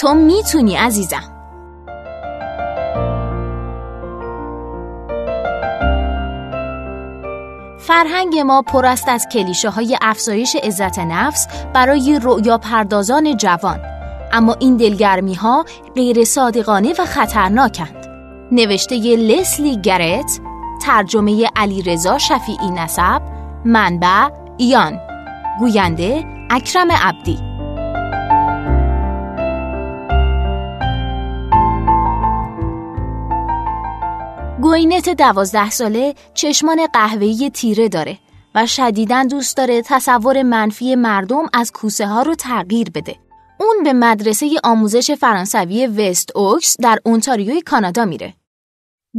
تو می‌تونی عزیزم. فرهنگ ما پر است از کلیشه های افزایش عزت نفس برای رؤیا پردازان جوان. اما این دلگرمی ها غیر صادقانه و خطرناکند. نوشته لسلی گرت ترجمه علی رضا شفیعی نسب منبع ایان. گوینده اکرم عبدی. گوینت دوازده ساله چشمان قهوه‌ای تیره داره و شدیداً دوست داره تصور منفی مردم از کوسه ها رو تغییر بده. اون به مدرسه آموزش فرانسوی وست اوکس در اونتاریوی کانادا میره.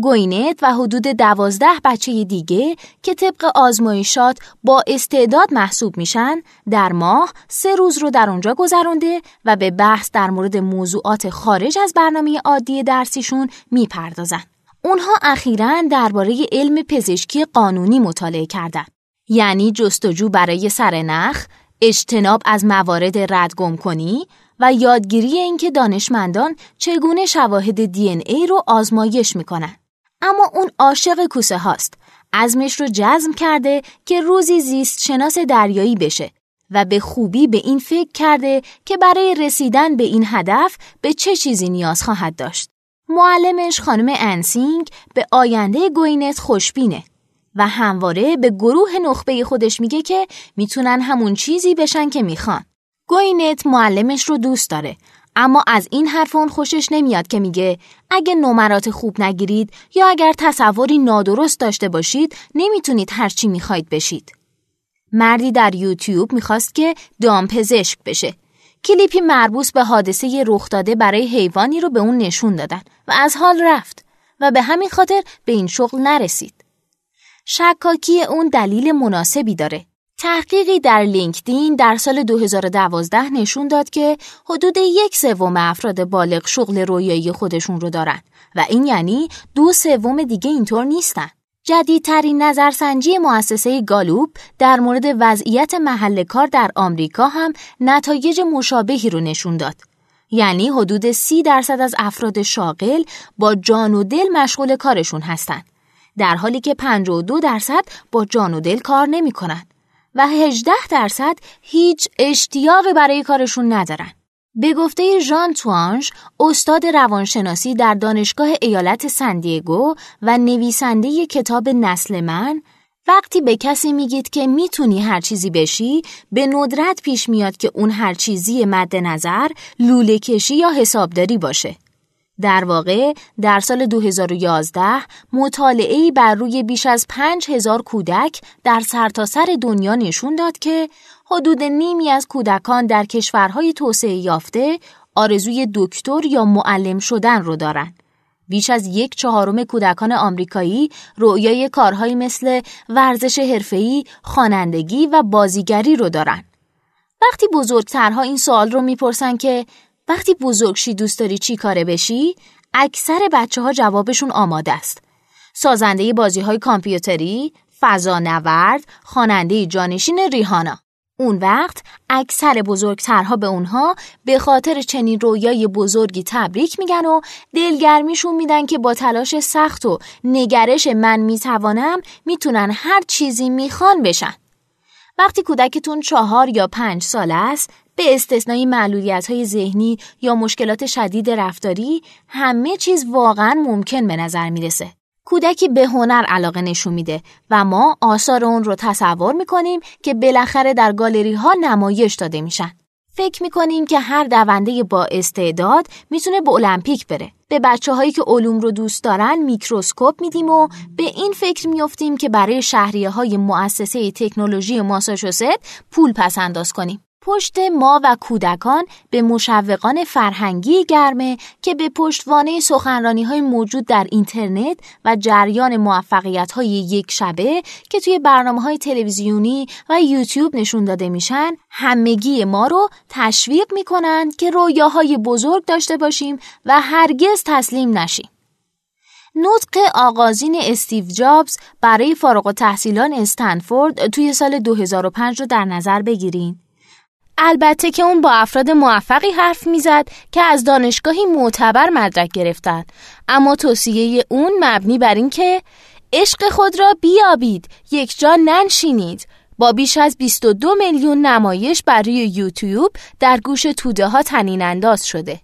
گوینت و حدود دوازده بچه دیگه که طبق آزمایشات با استعداد محسوب میشن در ماه سه روز رو در اونجا گذرونده و به بحث در مورد موضوعات خارج از برنامه عادی درسیشون می‌پردازن. اونها اخیرا درباره علم پزشکی قانونی مطالعه کردند. یعنی جستجو برای سرنخ، اجتناب از موارد ردگم کنی و یادگیری اینکه دانشمندان چگونه شواهد دی ای رو آزمایش می‌کنن. اما اون عاشق کوسه هاست. عزمش رو جزم کرده که روزی زیست شناس دریایی بشه و به خوبی به این فکر کرده که برای رسیدن به این هدف به چه چیزی نیاز خواهد داشت. معلمش خانم انسینگ به آینده گوینت خوشبینه و همواره به گروه نخبه خودش میگه که می‌تونن همون چیزی بشن که می‌خوان. گوینت معلمش رو دوست داره اما از این حرف اون خوشش نمیاد که میگه اگه نمرات خوب نگیرید یا اگر تصوری نادرست داشته باشید نمی‌تونید هرچی می‌خواید بشید. مردی در یوتیوب می‌خواست که دامپزشک بشه کلیپی مربوط به حادثه رخ داده برای حیوانی رو به اون نشون دادن و از حال رفت و به همین خاطر به این شغل نرسید. شکاکی اون دلیل مناسبی داره. تحقیقی در لینکدین در سال 2012 نشون داد که حدود یک سوم افراد بالغ شغل رویایی خودشون رو دارن و این یعنی دو سوم دیگه اینطور نیستن. جدیدترین نظرسنجی مؤسسه گالوب در مورد وضعیت محل کار در آمریکا هم نتایج مشابهی رو نشون داد. یعنی حدود سی درصد از افراد شاغل با جان و دل مشغول کارشون هستند. در حالی که 52 درصد با جان و دل کار نمی‌کنن و 18 درصد هیچ اشتیاقی برای کارشون ندارن. به گفته ژان توانش، استاد روانشناسی در دانشگاه ایالت سندیگو و نویسنده کتاب نسل من، وقتی به کسی میگید که می‌تونی هر چیزی بشی، به ندرت پیش میاد که اون هر چیزی مد نظر لوله کشی یا حسابداری باشه. در واقع در سال 2011 مطالعه‌ای بر روی بیش از 5000 کودک در سرتاسر سر دنیا نشون داد که حدود نیمی از کودکان در کشورهای توسعه یافته آرزوی دکتر یا معلم شدن رو دارند. بیش از یک چهارم کودکان آمریکایی رؤیای کارهایی مثل ورزش حرفه‌ای، خوانندگی و بازیگری رو دارن. وقتی بزرگترها این سوال رو می‌پرسن که وقتی بزرگ شی دوست داری چی کاره بشی؟ اکثر بچه ها جوابشون آماده است. سازنده بازی های کامپیوتری، فضانورد، خواننده جانشین ریحانا. اون وقت اکثر بزرگترها به اونها به خاطر چنین رویای بزرگی تبریک میگن و دلگرمیشون میدن که با تلاش سخت و نگرش من می‌توانم می‌تونن هر چیزی می‌خوان بشن. وقتی کودکتون چهار یا پنج سال است به استثنای معلولیت های ذهنی یا مشکلات شدید رفتاری همه چیز واقعا ممکن به نظر می‌رسه. کودکی به هنر علاقه نشون میده و ما آثار اون رو تصور می‌کنیم که بالاخره در گالری ها نمایش داده میشن. فکر می‌کنیم که هر دونده با استعداد می‌تونه به المپیک بره. به بچه هایی که علوم رو دوست دارن میکروسکوپ میدیم و به این فکر میافتیم که برای شهریه های مؤسسه تکنولوژی ماساچوست پول پس انداز کنیم. پشت ما و کودکان به مشوقان فرهنگی گرمه که به پشتوانه سخنرانی های موجود در اینترنت و جریان موفقیت های یک شبه که توی برنامه های تلویزیونی و یوتیوب نشون داده میشن همگی ما رو تشویق می‌کنند که رویاهای بزرگ داشته باشیم و هرگز تسلیم نشیم. نطق آغازین استیو جابز برای فارغ و تحصیلان استنفورد توی سال 2005 رو در نظر بگیرین. البته که اون با افراد موفقی حرف می‌زد که از دانشگاهی معتبر مدرک گرفتن. اما توصیه اون مبنی بر اینکه عشق خود را بیابید یک جا ننشینید. با بیش از 22 میلیون نمایش برای یوتیوب در گوش توده ها تنین انداز شده.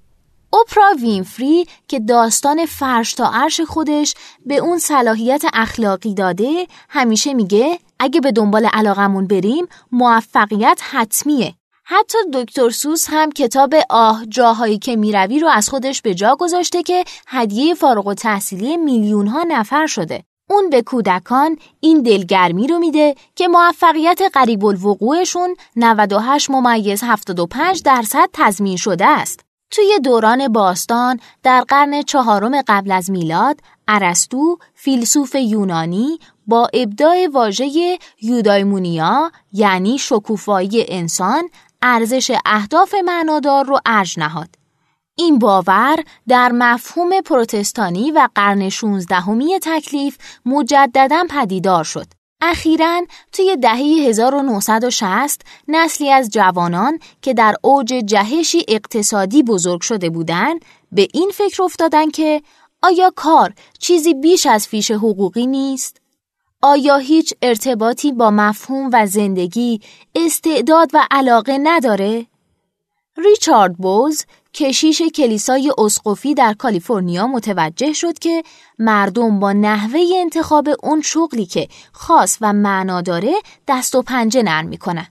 اوپرا وینفری که داستان فرش تا عرش خودش به اون صلاحیت اخلاقی داده همیشه میگه اگه به دنبال علاقمون بریم موفقیت حتمیه. حتی دکتر سوس هم کتاب آه جاهایی که می‌روی رو از خودش به جا گذاشته که هدیه فارغ و تحصیلی میلیون ها نفر شده. اون به کودکان این دلگرمی رو میده که موفقیت قریب الوقوعشون 98 ممیز 75 درصد تضمین شده است. توی دوران باستان در قرن چهارم قبل از میلاد ارسطو فیلسوف یونانی با ابداع واژه یودایمونیا یعنی شکوفایی انسان ارزش اهداف معنادار رو ارج نهاد. این باور در مفهوم پروتستانی و قرن 16 تکلیف مجددا پدیدار شد. اخیرا توی دهه 1960 نسلی از جوانان که در اوج جهشی اقتصادی بزرگ شده بودند به این فکر افتادن که آیا کار چیزی بیش از فیش حقوقی نیست؟ آیا هیچ ارتباطی با مفهوم و زندگی، استعداد و علاقه نداره؟ ریچارد بوز کشیش کلیسای اسقفی در کالیفرنیا متوجه شد که مردم با نحوه انتخاب اون شغلی که خاص و معنا داره دست و پنجه نرم می‌کنن.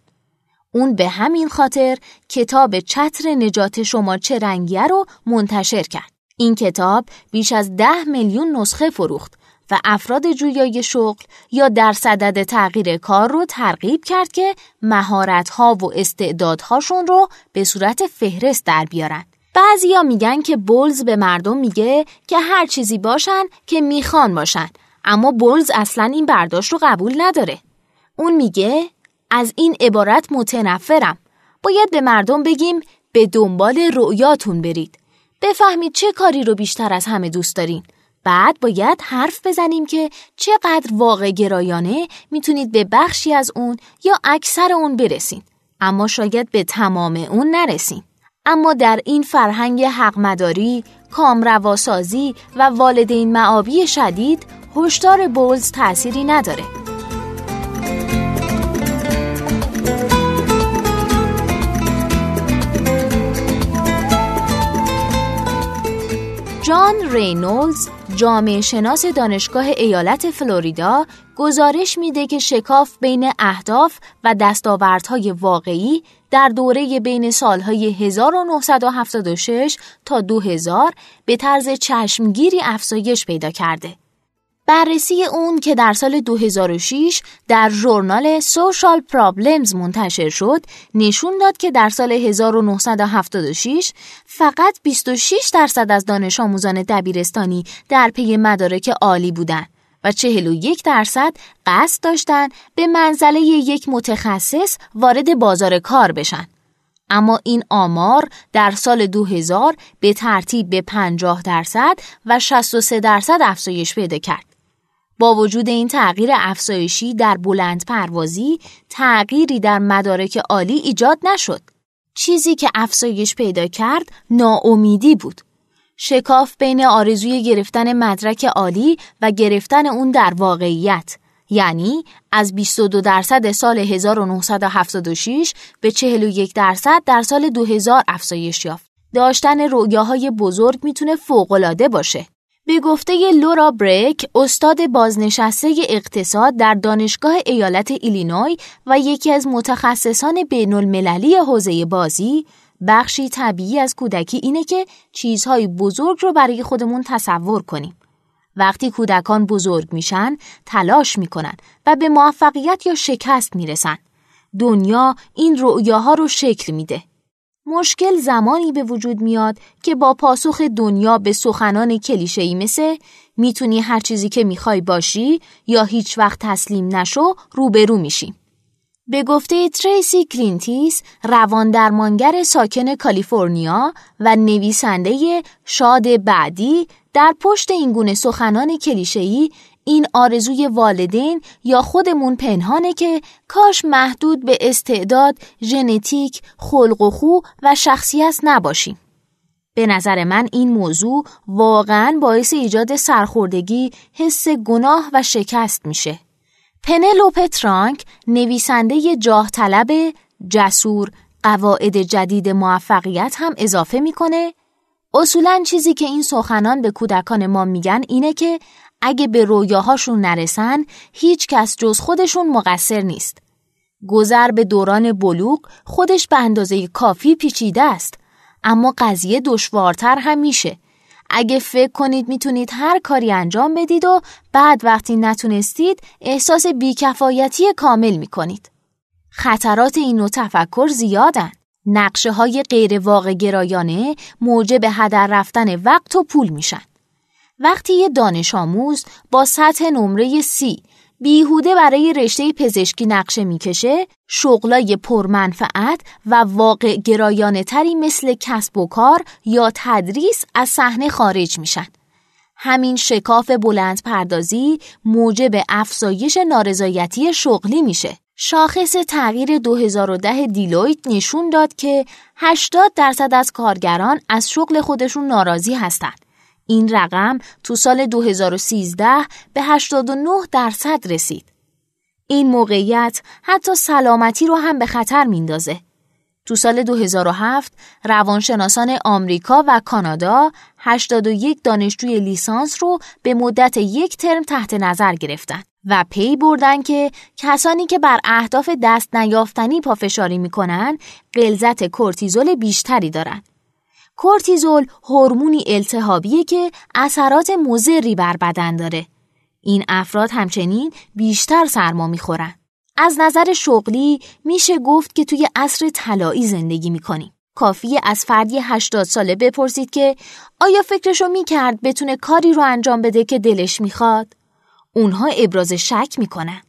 اون به همین خاطر کتاب چتر نجات شما چه رنگیه رو منتشر کرد. این کتاب بیش از ده میلیون نسخه فروخت و افراد جویای شغل یا در صدد تغییر کار رو ترغیب کرد که مهارت‌ها و استعدادهاشون رو به صورت فهرست در بیارن. بعضیا میگن که بولز به مردم میگه که هر چیزی باشن که می‌خوان باشن اما بولز اصلا این برداشت رو قبول نداره. اون میگه از این عبارت متنفرم. باید به مردم بگیم به دنبال رؤیاتون برید. بفهمید چه کاری رو بیشتر از همه دوست دارین. بعد باید حرف بزنیم که چقدر واقع گرایانه می‌تونید به بخشی از اون یا اکثر اون برسین. اما شاید به تمام اون نرسین. اما در این فرهنگ حقمداری، کامرواسازی و والدین معابی شدید هشدار بولز تأثیری نداره. جان رینولز جامعه شناس دانشگاه ایالت فلوریدا گزارش میده که شکاف بین اهداف و دستاوردهای واقعی در دوره بین سالهای 1976 تا 2000 به طرز چشمگیری افزایش پیدا کرده. بررسی اون که در سال 2006 در ژورنال سوشال پرابلمز منتشر شد نشون داد که در سال 1976 فقط 26 درصد از دانش آموزان دبیرستانی در پی مدارک عالی بودند و 41 درصد قصد داشتند به منزله یک متخصص وارد بازار کار بشن. اما این آمار در سال 2000 به ترتیب به 50 درصد و 63 درصد افزایش پیدا کرد. با وجود این تغییر افزایشی در بلند پروازی تغییری در مدارک عالی ایجاد نشد. چیزی که افزایش پیدا کرد ناامیدی بود. شکاف بین آرزوی گرفتن مدرک عالی و گرفتن اون در واقعیت یعنی از 22 درصد سال 1976 به 41 درصد در سال 2000 افزایش یافت. داشتن رویاهای بزرگ می‌تونه فوق‌العاده باشه. به گفته لورا بریک، استاد بازنشسته اقتصاد در دانشگاه ایالت ایلینوی و یکی از متخصصان بین المللی حوزه بازی، بخشی طبیعی از کودکی اینه که چیزهای بزرگ رو برای خودمون تصور کنیم. وقتی کودکان بزرگ میشن، تلاش می‌کنن و به موفقیت یا شکست می‌رسن. دنیا این رؤیاها رو شکل میده. مشکل زمانی به وجود میاد که با پاسخ دنیا به سخنان کلیشه‌ای مثل می‌تونی هر چیزی که می‌خوای باشی یا هیچ وقت تسلیم نشو روبرو میشیم. به گفته تریسی کلینتیس روان درمانگر ساکن کالیفرنیا و نویسنده شاد بعدی در پشت این گونه سخنان کلیشه‌ای این آرزوی والدین یا خودمون پنهانه که کاش محدود به استعداد، ژنتیک، خلق و خو و شخصیت نباشیم. به نظر من این موضوع واقعا باعث ایجاد سرخوردگی، حس گناه و شکست میشه. پنلوپ ترانک نویسنده جاه طلب، جسور، قواعد جدید موفقیت هم اضافه می‌کنه اصولا چیزی که این سخنان به کودکان ما میگن اینه که اگه به رویاهاشون نرسن هیچ کس جز خودشون مقصر نیست. گذر به دوران بلوغ خودش به اندازه کافی پیچیده است اما قضیه دشوارتر هم میشه. اگه فکر کنید می‌تونید هر کاری انجام بدید و بعد وقتی نتونستید احساس بیکفایتی کامل می‌کنید. خطرات این نوع تفکر زیادن. نقشه های غیر واقع گرایانه موجب هدر رفتن وقت و پول میشن. وقتی یه دانش آموز با سطح نمره سی بیهوده برای رشته پزشکی نقشه می‌کشه، شغلای پرمنفعت و واقع گرایانه تری مثل کسب و کار یا تدریس از صحنه خارج میشن. همین شکاف بلند پردازی موجب افزایش نارضایتی شغلی میشه. شاخص تغییر 2010 دیلویت نشون داد که 80 درصد از کارگران از شغل خودشون ناراضی هستند. این رقم تو سال 2013 به 89 درصد رسید. این موقعیت حتی سلامتی رو هم به خطر میندازه. تو سال 2007 روانشناسان آمریکا و کانادا 81 دانشجوی لیسانس رو به مدت یک ترم تحت نظر گرفتن و پی بردن که کسانی که بر اهداف دست نیافتنی پافشاری می‌کنن غلظت کورتیزول بیشتری دارند. کورتیزول هورمونی التهابیه که اثرات مضری بر بدن داره. این افراد همچنین بیشتر سرما می‌خورن. از نظر شغلی میشه گفت که توی عصر طلایی زندگی می‌کنیم. کافیه از فردی 80 ساله بپرسید که آیا فکرشو می‌کرد بتونه کاری رو انجام بده که دلش می‌خواد؟ اونها ابراز شک می‌کنن.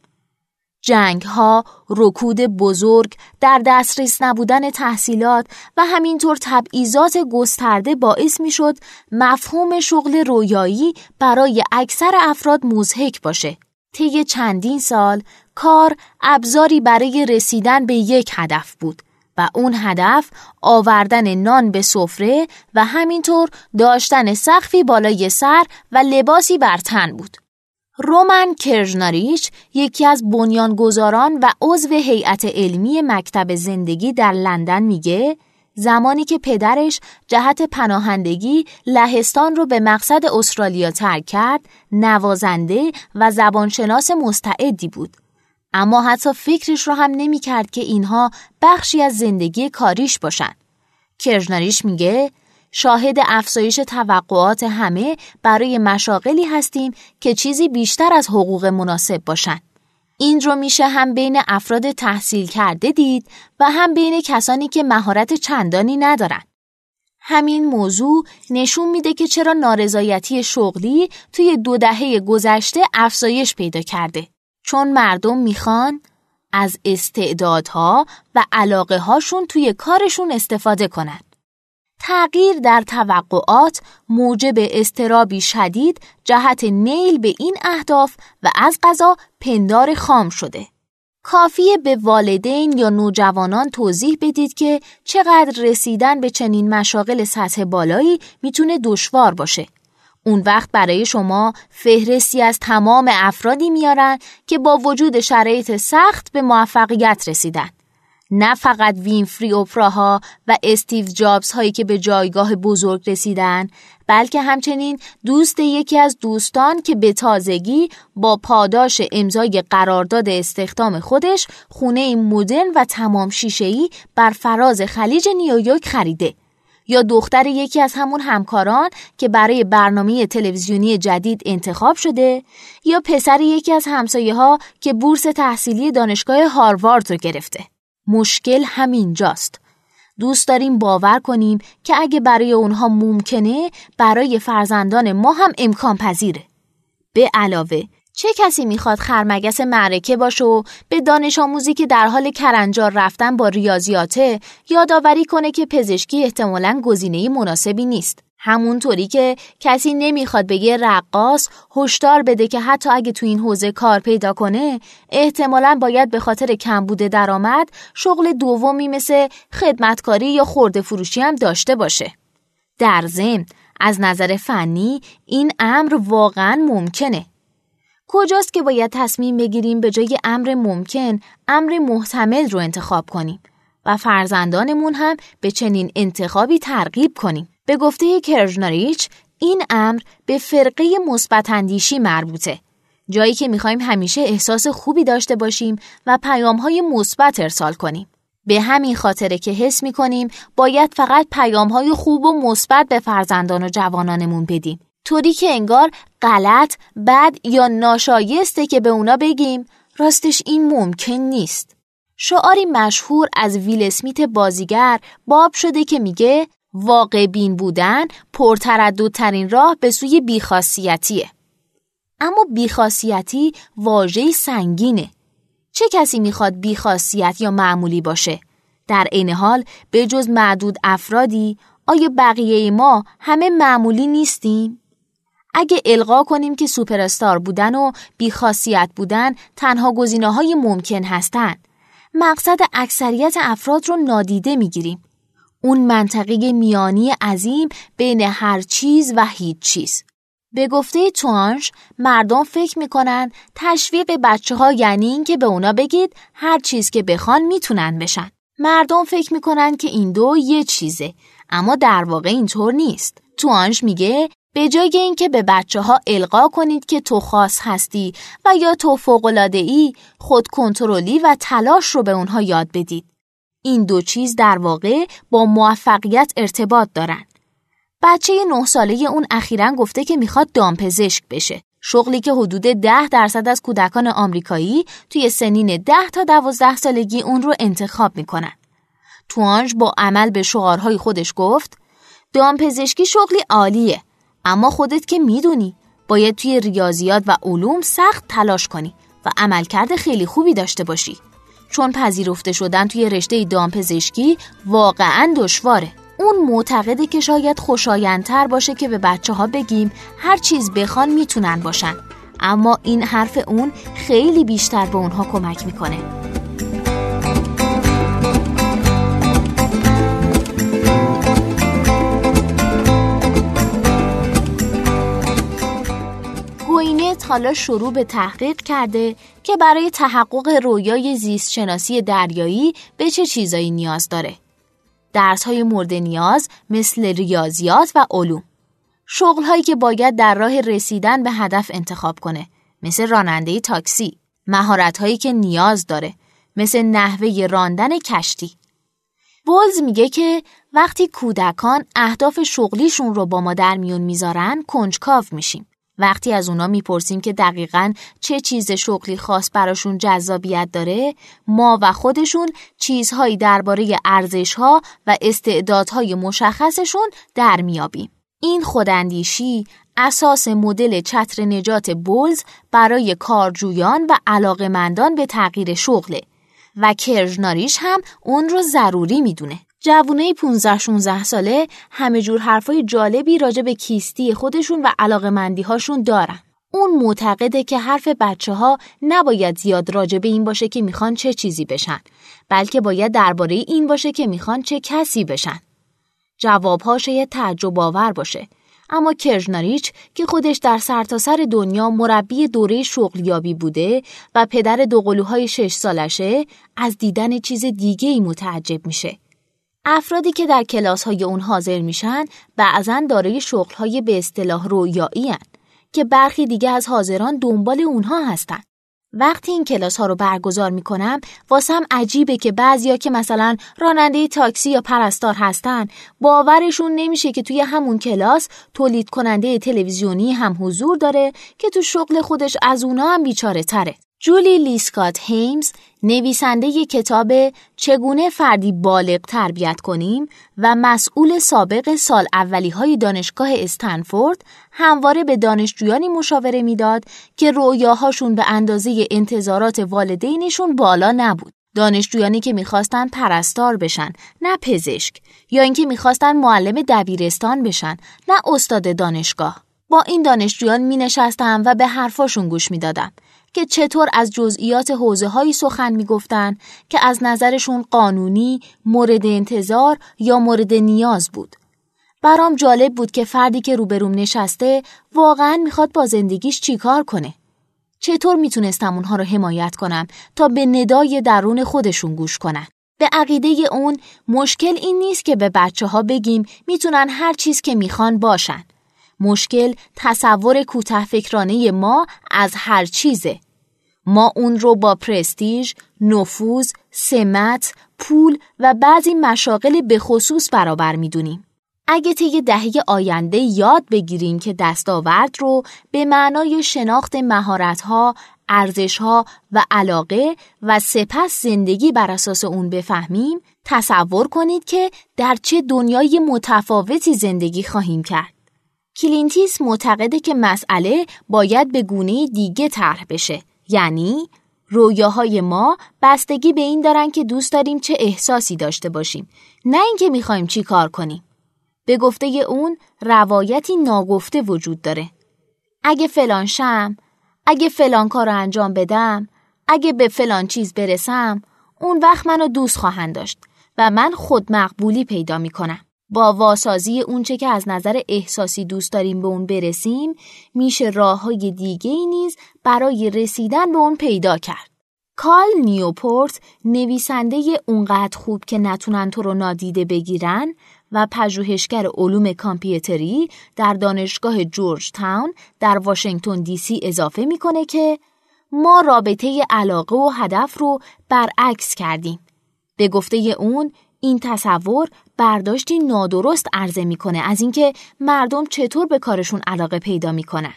جنگ ها، رکود بزرگ، در دسترس نبودن تحصیلات و همینطور تبعیضات گسترده باعث می‌شد مفهوم شغل رویایی برای اکثر افراد مزهک باشه. طی چندین سال کار ابزاری برای رسیدن به یک هدف بود و اون هدف آوردن نان به سفره و همینطور داشتن سقفی بالای سر و لباسی بر تن بود. رومن کرژناریچ یکی از بنیانگذاران و عضو هیئت علمی مکتب زندگی در لندن میگه زمانی که پدرش جهت پناهندگی لهستان رو به مقصد استرالیا ترک کرد نوازنده و زبانشناس مستعدی بود. اما حتی فکرش رو هم نمی کرد که اینها بخشی از زندگی کاریش باشن. کرژناریش میگه شاهد افزایش توقعات همه برای مشاغلی هستیم که چیزی بیشتر از حقوق مناسب باشند. این رو میشه هم بین افراد تحصیل کرده دید و هم بین کسانی که مهارت چندانی ندارند. همین موضوع نشون میده که چرا نارضایتی شغلی توی دو دهه گذشته افزایش پیدا کرده. چون مردم می‌خوان از استعدادها و علاقه هاشون توی کارشون استفاده کنند. تغییر در توقعات موجب استرابی شدید جهت نیل به این اهداف و از قضا پندار خام شده. کافیه به والدین یا نوجوانان توضیح بدید که چقدر رسیدن به چنین مشاغل سطح بالایی می‌تونه دشوار باشه. اون وقت برای شما فهرستی از تمام افرادی میارن که با وجود شرایط سخت به موفقیت رسیدن. نه فقط وینفری اوپراها و استیو جابز هایی که به جایگاه بزرگ رسیدن بلکه همچنین دوست یکی از دوستان که به تازگی با پاداش امضای قرارداد استخدام خودش خونه مدرن و تمام شیشه‌ای بر فراز خلیج نیویورک خریده. یا دختر یکی از همون همکاران که برای برنامه تلویزیونی جدید انتخاب شده یا پسر یکی از همسایه ها که بورس تحصیلی دانشگاه هاروارد رو گرفته. مشکل همینجاست. دوست داریم باور کنیم که اگه برای اونها ممکنه برای فرزندان ما هم امکان پذیره. به علاوه چه کسی می‌خواد خرمگس معرکه باشه و به دانش آموزی که در حال کرنجار رفتن با ریاضیاته یادآوری کنه که پزشکی احتمالا گزینه مناسبی نیست. همونطوری که کسی نمی‌خواد به یه رقاص هشدار بده که حتی اگه تو این حوزه کار پیدا کنه احتمالا باید به خاطر کمبود درآمد شغل دومی مثل خدمتکاری یا خورده فروشی هم داشته باشه. در ضمن از نظر فنی این امر واقعا ممکنه. کجاست که باید تصمیم بگیریم به جای امر ممکن امر محتمل رو انتخاب کنیم و فرزندانمون هم به چنین انتخابی ترغیب کنیم. به گفته کرژناریچ این امر به فرقه مثبت اندیشی مربوطه. جایی که می‌خوایم همیشه احساس خوبی داشته باشیم و پیامهای مثبت ارسال کنیم. به همین خاطره که حس می‌کنیم باید فقط پیامهای خوب و مثبت به فرزندان و جوانانمون بدیم. طوری که انگار غلط، بد یا ناشایسته که به اونا بگیم راستش این ممکن نیست. شعاری مشهور از ویل اسمیت بازیگر باب شده که میگه واقع بین بودن پرترددترین راه به سوی بیخاصیتیه. اما بیخاصیتی واژه‌ای سنگینه. چه کسی می‌خواد بیخاصیت یا معمولی باشه؟ در عین حال به جز معدود افرادی آیا بقیه ما همه معمولی نیستیم؟ اگه القا کنیم که سوپرستار بودن و بیخاصیت بودن تنها گزینه های ممکن هستند، مقصد اکثریت افراد رو نادیده می‌گیریم. اون منطقه میانی عظیم بین هر چیز و هیچ چیز. به گفته توانش مردم فکر می‌کنن تشویق بچه ها یعنی این که به اونا بگید هر چیز که بخوان می‌تونن بشن. مردم فکر می‌کنن که این دو یه چیزه اما در واقع اینطور نیست. توانش میگه به جای اینکه به بچه ها القا کنید که تو خاص هستی و یا تو فوقلاده ای خود کنترلی و تلاش رو به اونها یاد بدید. این دو چیز در واقع با موفقیت ارتباط دارن. بچه نه ساله اون اخیرا گفته که می‌خواد دامپزشک بشه. شغلی که حدود ده درصد از کودکان آمریکایی توی سنین ده تا دوازده سالگی اون رو انتخاب می‌کنن. توانج با عمل به شعارهای خودش گفت دامپزشکی شغلی عالیه اما خودت که می‌دونی باید توی ریاضیات و علوم سخت تلاش کنی و عملکرد خیلی خوبی داشته باشی. چون پذیرفته شدن توی رشته دامپزشکی واقعا دشواره. اون معتقده که شاید خوشایندتر باشه که به بچه ها بگیم هر چیز بخوان می‌تونن باشن اما این حرف اون خیلی بیشتر به اونها کمک می‌کنه گوینت حالا شروع به تحقیق کرده که برای تحقق رویای زیستشناسی دریایی به چه چیزایی نیاز داره. درس های مورد نیاز مثل ریاضیات و علوم. شغل هایی که باید در راه رسیدن به هدف انتخاب کنه مثل راننده تاکسی. مهارت هایی که نیاز داره مثل نحوه راندن کشتی. بولز میگه که وقتی کودکان اهداف شغلیشون رو با ما در میون می‌ذارن کنجکاو میشیم. وقتی از اونا می‌پرسیم که دقیقا چه چیز شغلی خاص براشون جذابیت داره ما و خودشون چیزهایی درباره ارزشها و استعدادهای مشخصشون در میابیم. این خوداندیشی اساس مدل چتر نجات بولز برای کارجویان و علاقمندان به تغییر شغله و کرژناریش هم اون رو ضروری می‌دونه. جوونه 15 16 ساله همه جور حرفای جالبی راجع به کیستی خودشون و علاقه مندی هاشون دارن. اون معتقده که حرف بچه ها نباید زیاد راجع به این باشه که می‌خوان چه چیزی بشن بلکه باید درباره این باشه که می‌خوان چه کسی بشن. جوابها شاید تعجب آور باشه اما کرژناریچ که خودش در سرتاسر سر دنیا مربی دوره شغلیابی بوده و پدر دوقلوهای شش سالشه از دیدن چیز دیگه ای متعجب میشه. افرادی که در کلاس های اون حاضر میشن بعضا دارای شغل های به اصطلاح رویایی که برخی دیگه از حاضران دنبال اونها هستن. وقتی این کلاس ها رو برگزار می‌کنم واسم عجیبه که بعضیا که مثلا راننده تاکسی یا پرستار هستن باورشون نمیشه که توی همون کلاس تولید کننده تلویزیونی هم حضور داره که تو شغل خودش از اونا هم بیچاره تره. جولی لیسکات هیمز نویسنده کتاب چگونه فردی بالغ تربیت کنیم و مسئول سابق سال اولی های دانشگاه استنفورد همواره به دانشجویانی مشاوره می‌داد که رویاهاشون به اندازه انتظارات والدینشون بالا نبود. دانشجویانی که می‌خواستن پرستار بشن نه پزشک یا اینکه می‌خواستن معلم دبیرستان بشن نه استاد دانشگاه با این دانشجویان می نشستم و به حرفاشون گوش می دادم که چطور از جزئیات حوزه هایی سخن می گفتن که از نظرشون قانونی، مورد انتظار یا مورد نیاز بود. برام جالب بود که فردی که روبروم نشسته واقعا می‌خواد با زندگیش چیکار کنه. چطور می‌تونستم اونها رو حمایت کنم تا به ندای درون خودشون گوش کنن. به عقیده اون مشکل این نیست که به بچه ها بگیم می‌تونن هر چیز که می‌خوان باشن. مشکل تصور کوته فکرانه ما از هر چیزه. ما اون رو با پرستیژ، نفوذ، سمت، پول و بعضی مشاغل به خصوص برابر می‌دونیم. اگه طی دهه آینده یاد بگیریم که دستاورد رو به معنای شناخت مهارت‌ها، ارزش‌ها و علاقه و سپس زندگی بر اساس اون بفهمیم، تصور کنید که در چه دنیای متفاوتی زندگی خواهیم کرد. کلینتیس معتقده که مسئله باید به گونه دیگه طرح بشه. یعنی رویاهای ما بستگی به این دارن که دوست داریم چه احساسی داشته باشیم. نه اینکه می‌خوایم چی کار کنیم. به گفته اون روایتی ناگفته وجود داره. اگه فلان شم اگه فلان کار رو انجام بدم اگه به فلان چیز برسم اون وقت منو دوست خواهند داشت و من خود مقبولی پیدا می‌کنم. با واسازی اونچه که از نظر احساسی دوست داریم به اون برسیم میشه راه های دیگه ای نیز برای رسیدن به اون پیدا کرد. کال نیوپورت نویسنده اونقدر خوب که نتونن تو رو نادیده بگیرن و پژوهشگر علوم کامپیوتری در دانشگاه جورج تاون در واشنگتن دی سی اضافه می‌کنه که ما رابطه علاقه و هدف رو برعکس کردیم. به گفته اون این تصور برداشتی نادرست عرضه می‌کنه از اینکه مردم چطور به کارشون علاقه پیدا می‌کنن.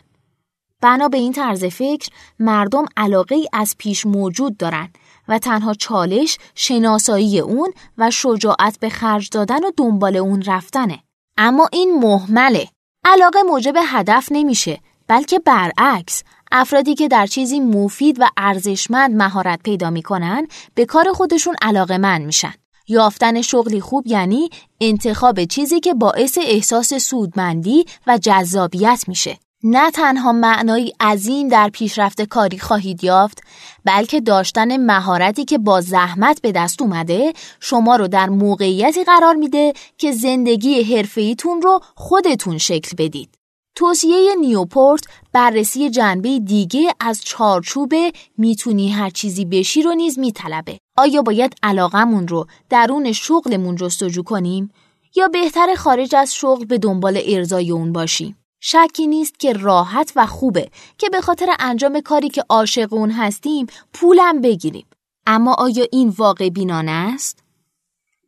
بنا به این طرز فکر مردم علاقه ای از پیش موجود دارن و تنها چالش شناسایی اون و شجاعت به خرج دادن و دنبال اون رفتنه. اما این محمله. علاقه موجب هدف نمیشه بلکه برعکس افرادی که در چیزی مفید و ارزشمند مهارت پیدا می‌کنن به کار خودشون علاقه من میشن. یافتن شغلی خوب یعنی انتخاب چیزی که باعث احساس سودمندی و جذابیت میشه. نه تنها معنایی عظیم در پیشرفت کاری خواهید یافت بلکه داشتن مهارتی که با زحمت به دست اومده شما رو در موقعیتی قرار میده که زندگی حرفه‌ایتون رو خودتون شکل بدید. توصیه نیوپورت بررسی جنبه دیگه از چارچوب می‌تونی هر چیزی بشی رو نیز میطلبه. آیا باید علاقمون رو درون شغلمون جستجو کنیم یا بهتر خارج از شغل به دنبال ارزای اون باشیم؟ شکی نیست که راحت و خوبه که به خاطر انجام کاری که عاشق اون هستیم پولم بگیریم. اما آیا این واقع بینانه است؟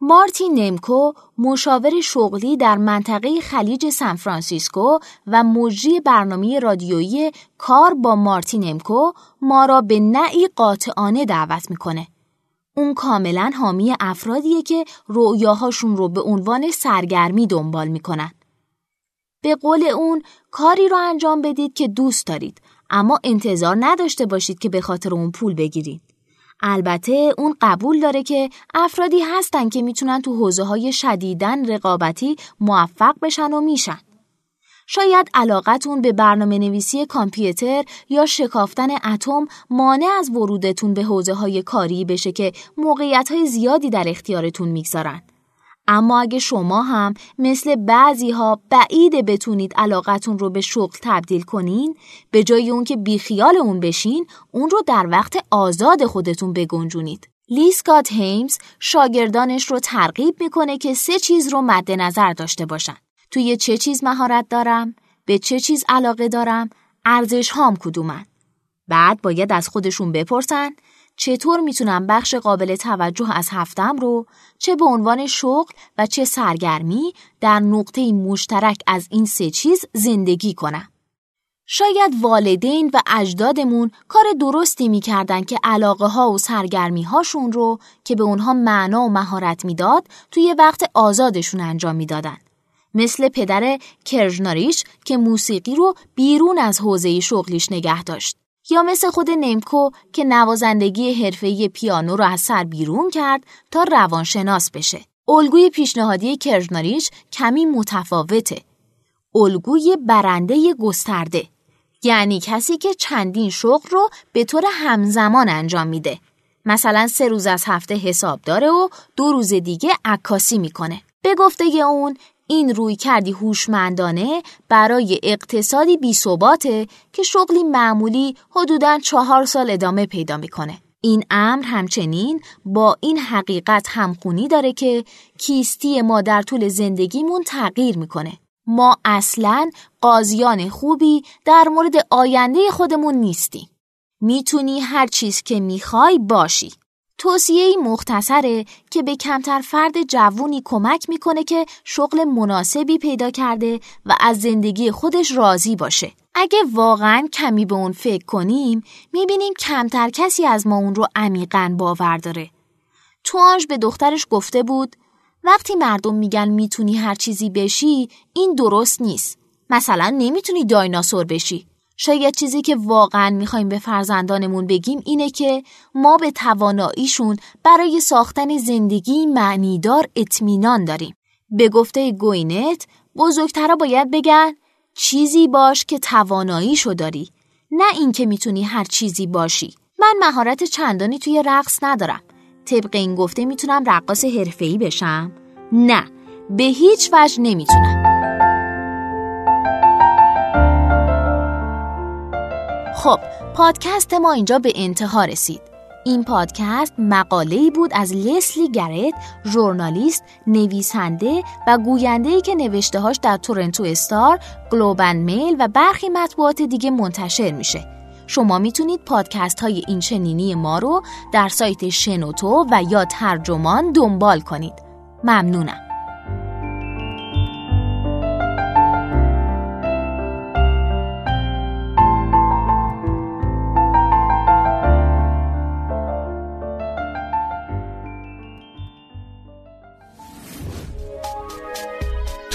مارتین نمکو مشاور شغلی در منطقه خلیج سانفرانسیسکو و مجری برنامه رادیویی کار با مارتین نمکو ما را به نعی قاطعانه دعوت می‌کنه. اون کاملا حامی افرادیه که رؤیاهاشون رو به عنوان سرگرمی دنبال می‌کنن. به قول اون کاری رو انجام بدید که دوست دارید اما انتظار نداشته باشید که به خاطر اون پول بگیرید. البته اون قبول داره که افرادی هستن که می‌تونن تو حوزه های شدیدن رقابتی موفق بشن و میشن. شاید علاقتون به برنامه نویسی کامپیوتر یا شکافتن اتم مانع از ورودتون به حوزه های کاری بشه که موقعیت های زیادی در اختیارتون می‌گذارن. اما اگه شما هم مثل بعضی ها بعید بتونید علاقتون رو به شغل تبدیل کنین به جای اون که بیخیال اون بشین اون رو در وقت آزاد خودتون بگنجونید. لیسکات هیمز شاگردانش رو ترغیب می‌کنه که سه چیز رو مد نظر داشته باشن. توی چه چیز مهارت دارم؟ به چه چیز علاقه دارم؟ ارزش هام کدومن؟ بعد باید از خودشون بپرسن چطور می‌تونم بخش قابل توجه از هفتم رو چه به عنوان شغل و چه سرگرمی در نقطه مشترک از این سه چیز زندگی کنم. شاید والدین و اجدادمون کار درستی می‌کردن که علاقه ها و سرگرمی هاشون رو که به اونها معنا و مهارت می‌داد توی وقت آزادشون انجام می‌دادن. مثل پدر کرژناریش که موسیقی رو بیرون از حوزه شغلیش نگه داشت. یا مثل خود نیمکو که نوازندگی حرفه‌ای پیانو رو از سر بیرون کرد تا روانشناس بشه. الگوی پیشنهادی کرژناریش کمی متفاوته. الگوی برنده گسترده یعنی کسی که چندین شغل رو به طور همزمان انجام میده. مثلا سه روز از هفته حساب داره و دو روز دیگه عکاسی می‌کنه. به گفته اون این روی کردی هوشمندانه برای اقتصادی بی که شغلی معمولی حدوداً چهار سال ادامه پیدا می‌کنه. این امر همچنین با این حقیقت همخونی داره که کیستی ما در طول زندگیمون تغییر می‌کنه. ما اصلا قاضیان خوبی در مورد آینده خودمون نیستیم. می‌تونی هر چیز که می‌خوای باشی. توصیه مختصره که به کمتر فرد جوونی کمک می‌کنه که شغل مناسبی پیدا کرده و از زندگی خودش راضی باشه. اگه واقعا کمی به اون فکر کنیم می‌بینیم کمتر کسی از ما اون رو عمیقا باور داره. توانج به دخترش گفته بود وقتی مردم میگن می‌تونی هر چیزی بشی این درست نیست. مثلا نمی‌تونی دایناسور بشی. شاید چیزی که واقعا می‌خوایم به فرزندانمون بگیم اینه که ما به تواناییشون برای ساختن زندگی معنیدار اطمینان داریم. به گفته گوینت بزرگترها باید بگن چیزی باش که تواناییشو داری نه اینکه می‌تونی هر چیزی باشی. من مهارت چندانی توی رقص ندارم. طبق این گفته می‌تونم رقاص حرفه‌ای بشم؟ نه به هیچ وجه نمی‌تونم خب پادکست ما اینجا به انتها رسید این پادکست مقاله‌ای بود از لسلی گرت، ژورنالیست، نویسنده و گوینده‌ای که نوشته‌هاش در تورنتو استار، گلوبن میل و برخی مطبوعات دیگه منتشر میشه. شما می‌تونید پادکست های این چنینی ما رو در سایت شنوتو و یا ترجمان دنبال کنید. ممنونم.